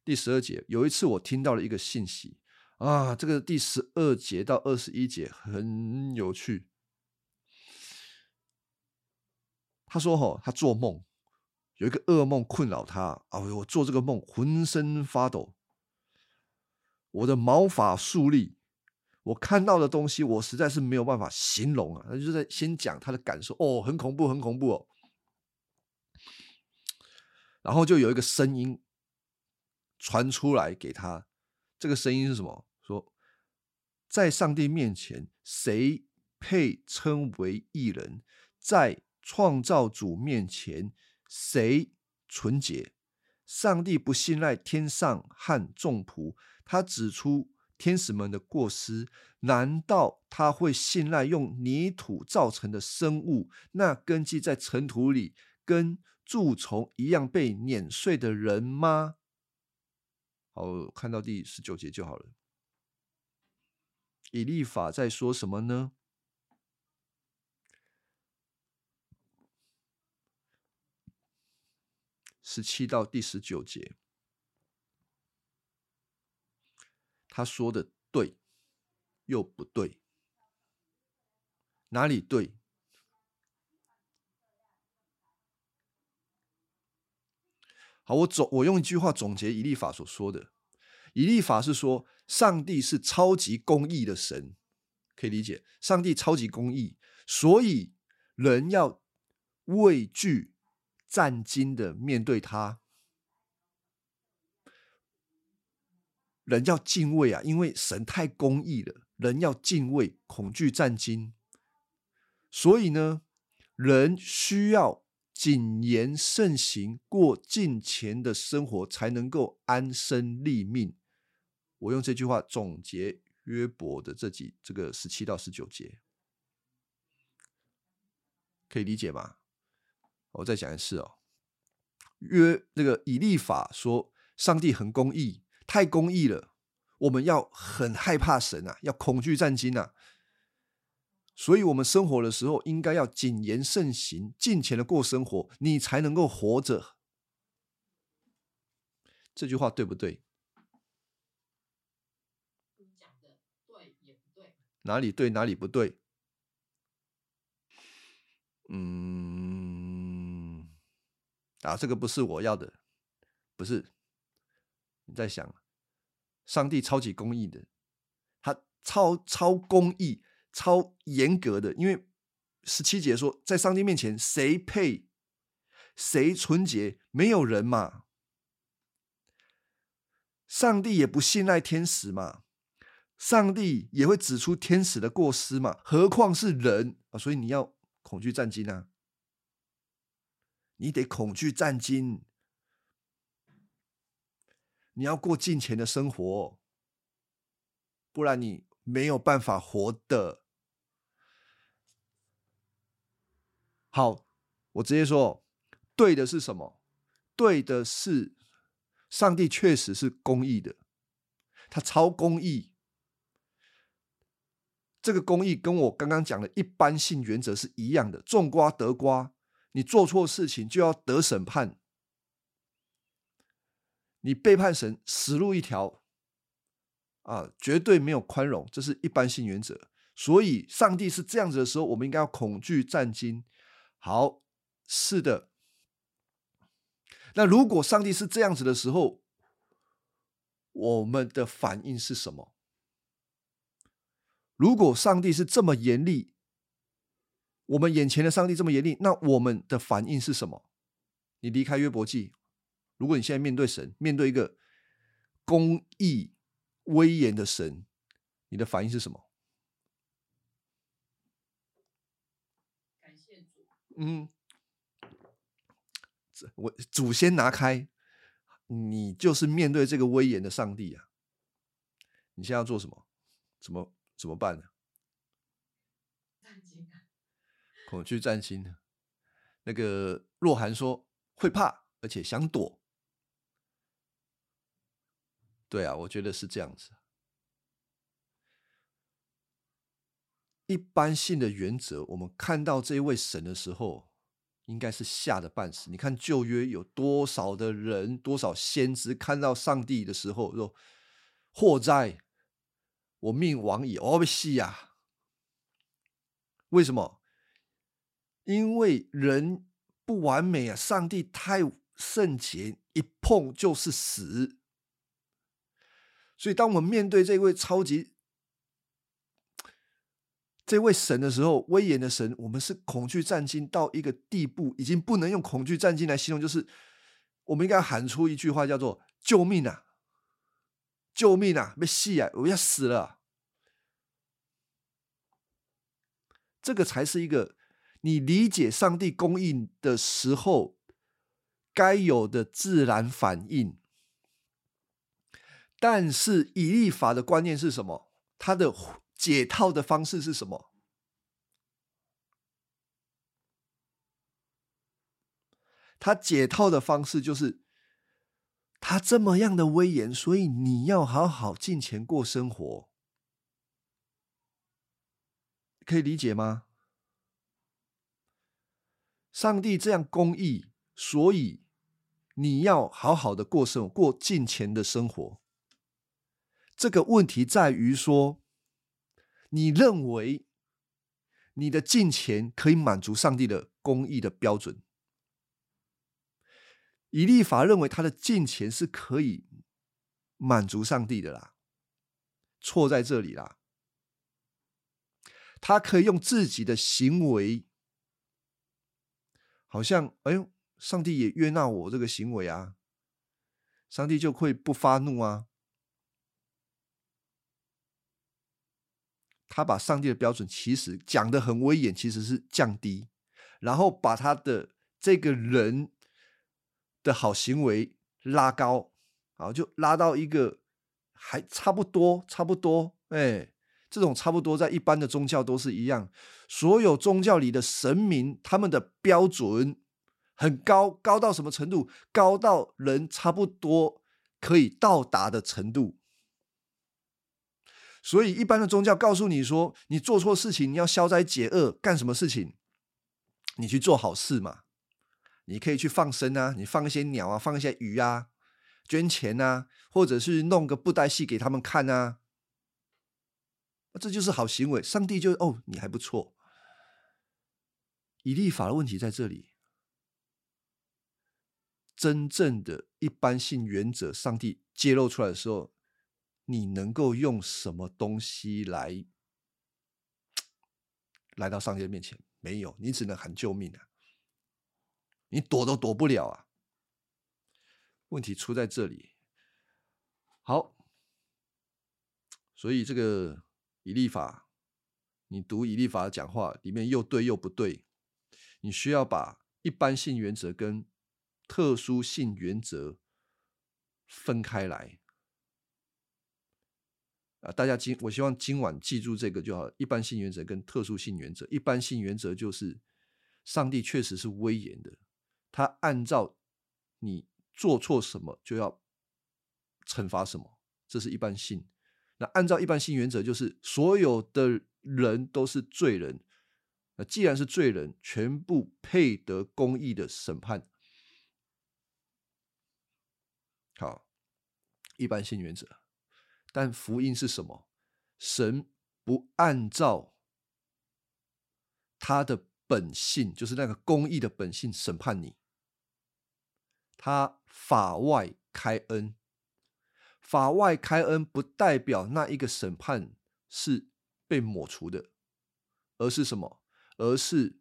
第十二节，有一次我听到了一个信息啊，这个第十二节到二十一节很有趣。他说：“哈，他做梦，有一个噩梦困扰他啊，我做这个梦浑身发抖，我的毛发竖立，我看到的东西我实在是没有办法形容啊。他就在先讲他的感受，哦，很恐怖，很恐怖哦。然后就有一个声音。”传出来给他，这个声音是什么？说在上帝面前，谁配称为艺人？在创造主面前，谁纯洁？上帝不信赖天上和众仆，他指出天使们的过失，难道他会信赖用泥土造成的生物？那根基在尘土里，跟蛀虫一样被碾碎的人吗？好，看到第十九节就好了。以利法在说什么呢？十七到第十九节，他说的对又不对。哪里对？好，我总我用一句话总结以利法所说的。以利法是说，上帝是超级公义的神，可以理解。上帝超级公义，所以人要畏惧、战惊的面对他。人要敬畏啊，因为神太公义了，人要敬畏、恐惧、战惊。所以呢，人需要。谨言慎行，过近前的生活，才能够安身立命。我用这句话总结约伯的这几这个十七到十九节，可以理解吗？我再讲一次哦。约那个以利法说，上帝很公义，太公义了，我们要很害怕神啊，要恐惧战惊啊。所以，我们生活的时候应该要谨言慎行，尽情的过生活，你才能够活着。这句话对不对？讲的对也不对，哪里对哪里不对？嗯，啊，这个不是我要的，不是。你在想，上帝超级公义的，他超超公义。超严格的，因为十七节说，在上帝面前，谁配，谁纯洁，没有人嘛。上帝也不信赖天使嘛，上帝也会指出天使的过失嘛，何况是人啊？所以你要恐惧战惊啊，你得恐惧战惊，你要过敬虔的生活，不然你没有办法活的。好，我直接说，对的是什么？对的是，上帝确实是公义的，他超公义。这个公义跟我刚刚讲的一般性原则是一样的，种瓜得瓜，你做错事情就要得审判，你背叛神，死路一条，啊，绝对没有宽容，这是一般性原则。所以，上帝是这样子的时候，我们应该要恐惧战惊。好，是的。那如果上帝是这样子的时候，我们的反应是什么？如果上帝是这么严厉，我们眼前的上帝这么严厉，那我们的反应是什么？你离开约伯记，如果你现在面对神，面对一个公义威严的神，你的反应是什么？嗯，我祖先拿开，你就是面对这个威严的上帝啊！你现在要做什么？怎么怎么办呢？恐惧战心。那个若涵说会怕，而且想躲。对啊，我觉得是这样子。一般性的原则，我们看到这一位神的时候，应该是吓得半死。你看旧约有多少的人，多少先知看到上帝的时候说：“祸哉，我命亡矣！”哦，被戏呀！为什么？因为人不完美啊，上帝太圣洁，一碰就是死。所以，当我们面对这位超级……这位神的时候，威严的神，我们是恐惧战惊到一个地步，已经不能用恐惧战惊来形容，就是我们应该喊出一句话，叫做“救命啊！救命啊！被戏啊！我要死了！”这个才是一个你理解上帝供应的时候该有的自然反应。但是以立法的观念是什么？他的。解套的方式是什么？他解套的方式就是，他这么样的威严，所以你要好好进钱过生活，可以理解吗？上帝这样公义，所以你要好好的过生，过进钱的生活。这个问题在于说。你认为你的金钱可以满足上帝的公义的标准。以利法认为他的金钱是可以满足上帝的啦，错在这里啦。他可以用自己的行为，好像哎呦，上帝也悦纳我这个行为啊，上帝就会不发怒啊。他把上帝的标准其实讲的很威严，其实是降低，然后把他的这个人的好行为拉高，啊就拉到一个还差不多，差不多，哎，这种差不多在一般的宗教都是一样，所有宗教里的神明他们的标准很高，高到什么程度？高到人差不多可以到达的程度。所以，一般的宗教告诉你说，你做错事情，你要消灾解厄，干什么事情？你去做好事嘛。你可以去放生啊，你放一些鸟啊，放一些鱼啊，捐钱啊，或者是弄个布袋戏给他们看啊。这就是好行为。上帝就哦，你还不错。以立法的问题在这里，真正的一般性原则，上帝揭露出来的时候。你能够用什么东西来来到上帝面前？没有，你只能喊救命啊！你躲都躲不了啊！问题出在这里。好，所以这个以立法，你读以立法的讲话里面又对又不对，你需要把一般性原则跟特殊性原则分开来。啊，大家今我希望今晚记住这个就好。一般性原则跟特殊性原则，一般性原则就是上帝确实是威严的，他按照你做错什么就要惩罚什么，这是一般性。那按照一般性原则，就是所有的人都是罪人，那既然是罪人，全部配得公义的审判。好，一般性原则。但福音是什么？神不按照他的本性，就是那个公义的本性审判你。他法外开恩，法外开恩不代表那一个审判是被抹除的，而是什么？而是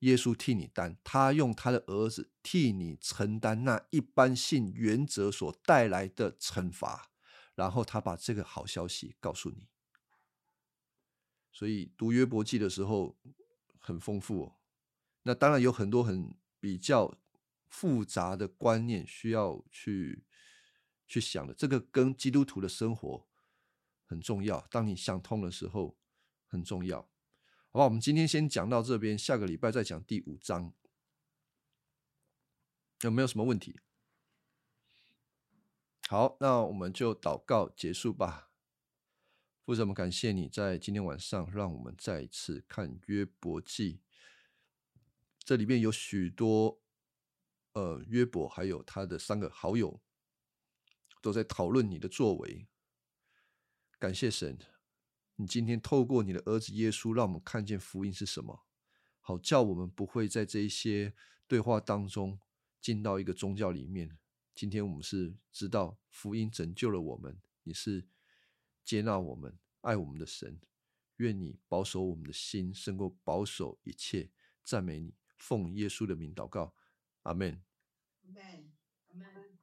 耶稣替你担，他用他的儿子替你承担那一般性原则所带来的惩罚。然后他把这个好消息告诉你，所以读约伯记的时候很丰富哦。那当然有很多很比较复杂的观念需要去去想的，这个跟基督徒的生活很重要。当你想通的时候很重要，好吧？我们今天先讲到这边，下个礼拜再讲第五章，有没有什么问题？好，那我们就祷告结束吧。父神，我们感谢你在今天晚上让我们再一次看约伯记。这里面有许多，呃，约伯还有他的三个好友都在讨论你的作为。感谢神，你今天透过你的儿子耶稣，让我们看见福音是什么，好叫我们不会在这一些对话当中进到一个宗教里面。今天我们是知道福音拯救了我们，你是接纳我们、爱我们的神。愿你保守我们的心，胜过保守一切。赞美你，奉耶稣的名祷告，阿门。阿门，阿门。